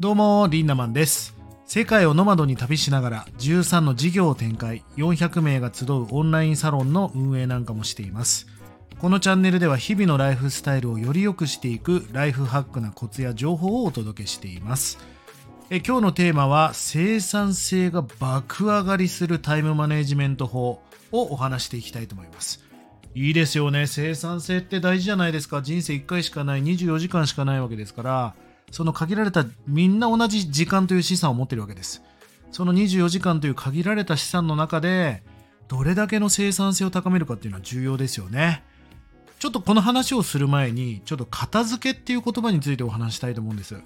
どうもリンナマンです。世界をノマドに旅しながら13の事業を展開。400名が集うオンラインサロンの運営なんかもしています。このチャンネルでは日々のライフスタイルをより良くしていくライフハックなコツや情報をお届けしています。え今日のテーマは生産性が爆上がりするタイムマネジメント法をお話していきたいと思います。いいですよね。生産性って大事じゃないですか。人生1回しかない24時間しかないわけですから。その限られたみんな同じ時間という資産を持っているわけです。その24時間という限られた資産の中でどれだけの生産性を高めるかっていうのは重要ですよね。ちょっとこの話をする前にちょっと片付けっていう言葉についてお話したいと思うんです。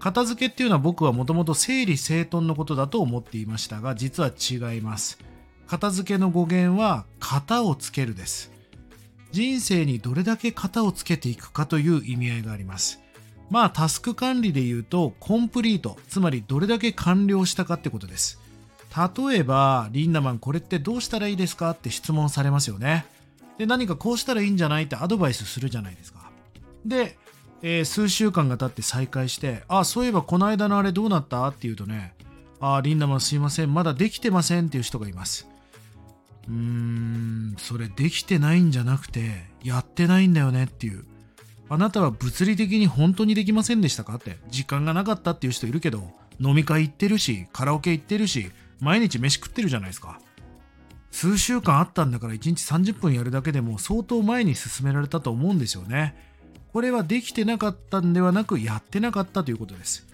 片付けっていうのは僕はもともと整理整頓のことだと思っていましたが実は違います。片付けの語源は型をつけるです。人生にどれだけ型をつけていくかという意味合いがあります。まあタスク管理で言うとコンプリートつまりどれだけ完了したかってことです。例えばリンダマンこれってどうしたらいいですか？って質問されますよね。で何かこうしたらいいんじゃない？ってアドバイスするじゃないですか。で、えー、数週間が経って再開してあそういえばこの間のあれどうなった？って言うとねあリンダマンすいません。まだできてません。っていう人がいます。うーんそれできてないんじゃなくてやってないんだよね。っていう。あなたは物理的に本当にできませんでしたか？って。時間がなかったっていう人いるけど飲み会行ってるしカラオケ行ってるし毎日飯食ってるじゃないですか。数週間あったんだから1日30分やるだけでも相当前に進められたと思うんですよね。これはできてなかったんではなくやってなかったということです。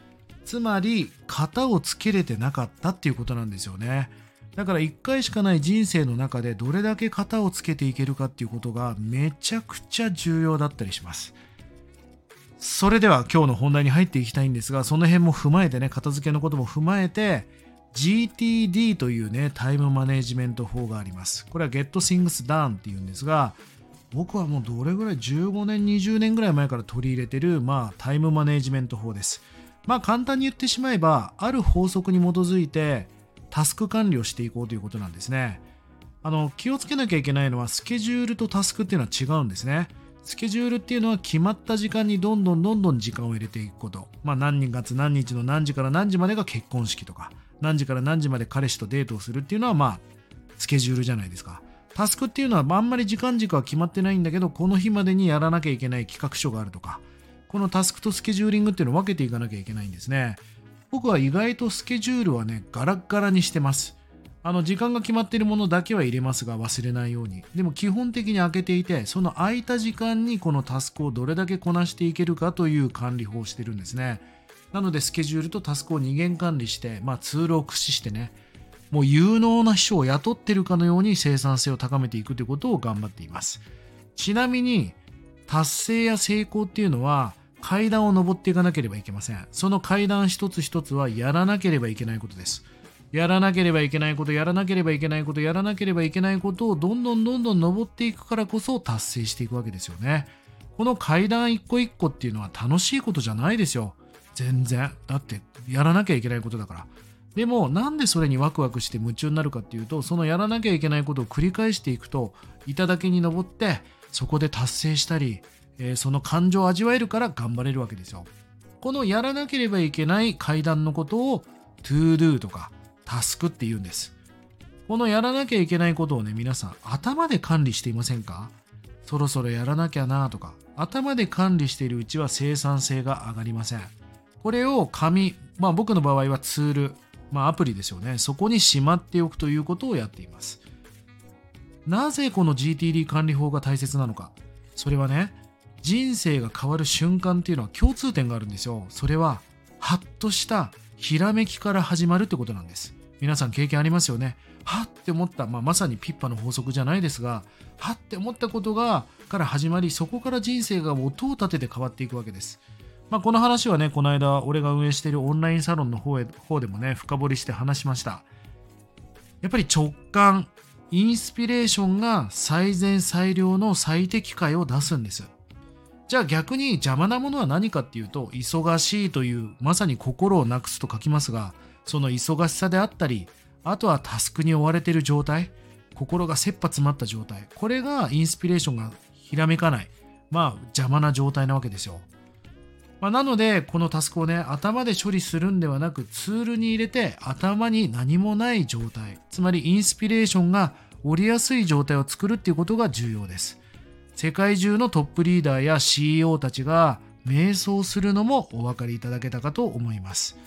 つまり型をつけれてなかったっていうことなんですよね。だから1回しかない人生の中でどれだけ型をつけていけるかっていうことがめちゃくちゃ重要だったりします。それでは今日の本題に入っていきたいんですが、その辺も踏まえてね、片付けのことも踏まえて、GTD というね、タイムマネジメント法があります。これは Get Things Done っていうんですが、僕はもうどれぐらい15年、20年ぐらい前から取り入れてる、まあ、タイムマネジメント法です。まあ、簡単に言ってしまえば、ある法則に基づいて、タスク管理をしていこうということなんですね。あの、気をつけなきゃいけないのは、スケジュールとタスクっていうのは違うんですね。スケジュールっていうのは決まった時間にどんどんどんどん時間を入れていくこと。まあ何月何日の何時から何時までが結婚式とか、何時から何時まで彼氏とデートをするっていうのはまあスケジュールじゃないですか。タスクっていうのはあんまり時間軸は決まってないんだけど、この日までにやらなきゃいけない企画書があるとか、このタスクとスケジューリングっていうのを分けていかなきゃいけないんですね。僕は意外とスケジュールはね、ガラッガラにしてます。あの時間が決まっているものだけは入れますが忘れないように。でも基本的に開けていてその空いた時間にこのタスクをどれだけこなしていけるかという管理法をしてるんですね。なのでスケジュールとタスクを二元管理して、まあ、ツールを駆使してねもう有能な秘書を雇ってるかのように生産性を高めていくということを頑張っています。ちなみに達成や成功っていうのは階段を上っていかなければいけません。その階段一つ一つはやらなければいけないことです。やらなければいけないこと、やらなければいけないこと、やらなければいけないことをどんどんどんどん登っていくからこそ達成していくわけですよね。この階段一個一個っていうのは楽しいことじゃないですよ。全然。だってやらなきゃいけないことだから。でもなんでそれにワクワクして夢中になるかっていうとそのやらなきゃいけないことを繰り返していくと頂に登ってそこで達成したり、えー、その感情を味わえるから頑張れるわけですよ。このやらなければいけない階段のことを to do とかタスクって言うんです。このやらなきゃいけないことをね、皆さん頭で管理していませんか？そろそろやらなきゃなとか、頭で管理しているうちは生産性が上がりません。これを紙、まあ僕の場合はツール、まあアプリですよね。そこにしまっておくということをやっています。なぜこの GTD 管理法が大切なのか？それはね、人生が変わる瞬間っていうのは共通点があるんですよ。それは、ハッとしたひらめきから始まるってことなんです。皆さん経験ありますよね。はって思った、まあ、まさにピッパの法則じゃないですが、はって思ったことがから始まり、そこから人生が音を立てて変わっていくわけです。まあ、この話はね、この間、俺が運営しているオンラインサロンの方へ方でもね、深掘りして話しました。やっぱり直感、インスピレーションが最善最良の最適解を出すんです。じゃあ逆に邪魔なものは何かっていうと、忙しいという、まさに心をなくすと書きますが、その忙しさであったり、あとはタスクに追われている状態、心が切羽詰まった状態、これがインスピレーションがひらめかない、まあ邪魔な状態なわけですよ。まあ、なので、このタスクをね、頭で処理するんではなく、ツールに入れて頭に何もない状態、つまりインスピレーションが折りやすい状態を作るっていうことが重要です。世界中のトップリーダーや CEO たちが瞑想するのもお分かりいただけたかと思います。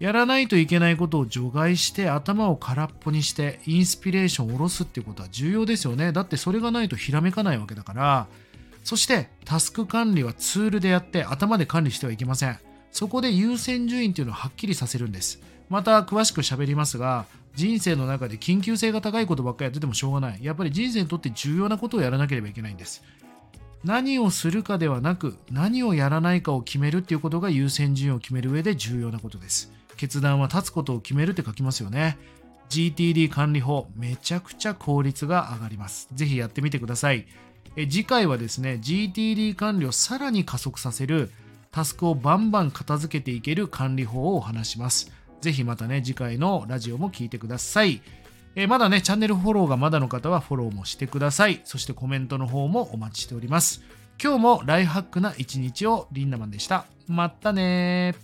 やらないといけないことを除外して頭を空っぽにしてインスピレーションを下ろすっていうことは重要ですよね。だってそれがないとひらめかないわけだから。そしてタスク管理はツールでやって頭で管理してはいけません。そこで優先順位っていうのをはっきりさせるんです。また詳しく喋りますが、人生の中で緊急性が高いことばっかりやっててもしょうがない。やっぱり人生にとって重要なことをやらなければいけないんです。何をするかではなく何をやらないかを決めるっていうことが優先順位を決める上で重要なことです。決断は立つことを決めるって書きますよね。GTD 管理法、めちゃくちゃ効率が上がります。ぜひやってみてください。え次回はですね、GTD 管理をさらに加速させるタスクをバンバン片付けていける管理法をお話します。ぜひまたね、次回のラジオも聞いてください。えー、まだね、チャンネルフォローがまだの方はフォローもしてください。そしてコメントの方もお待ちしております。今日もライフハックな一日をリンダマンでした。またね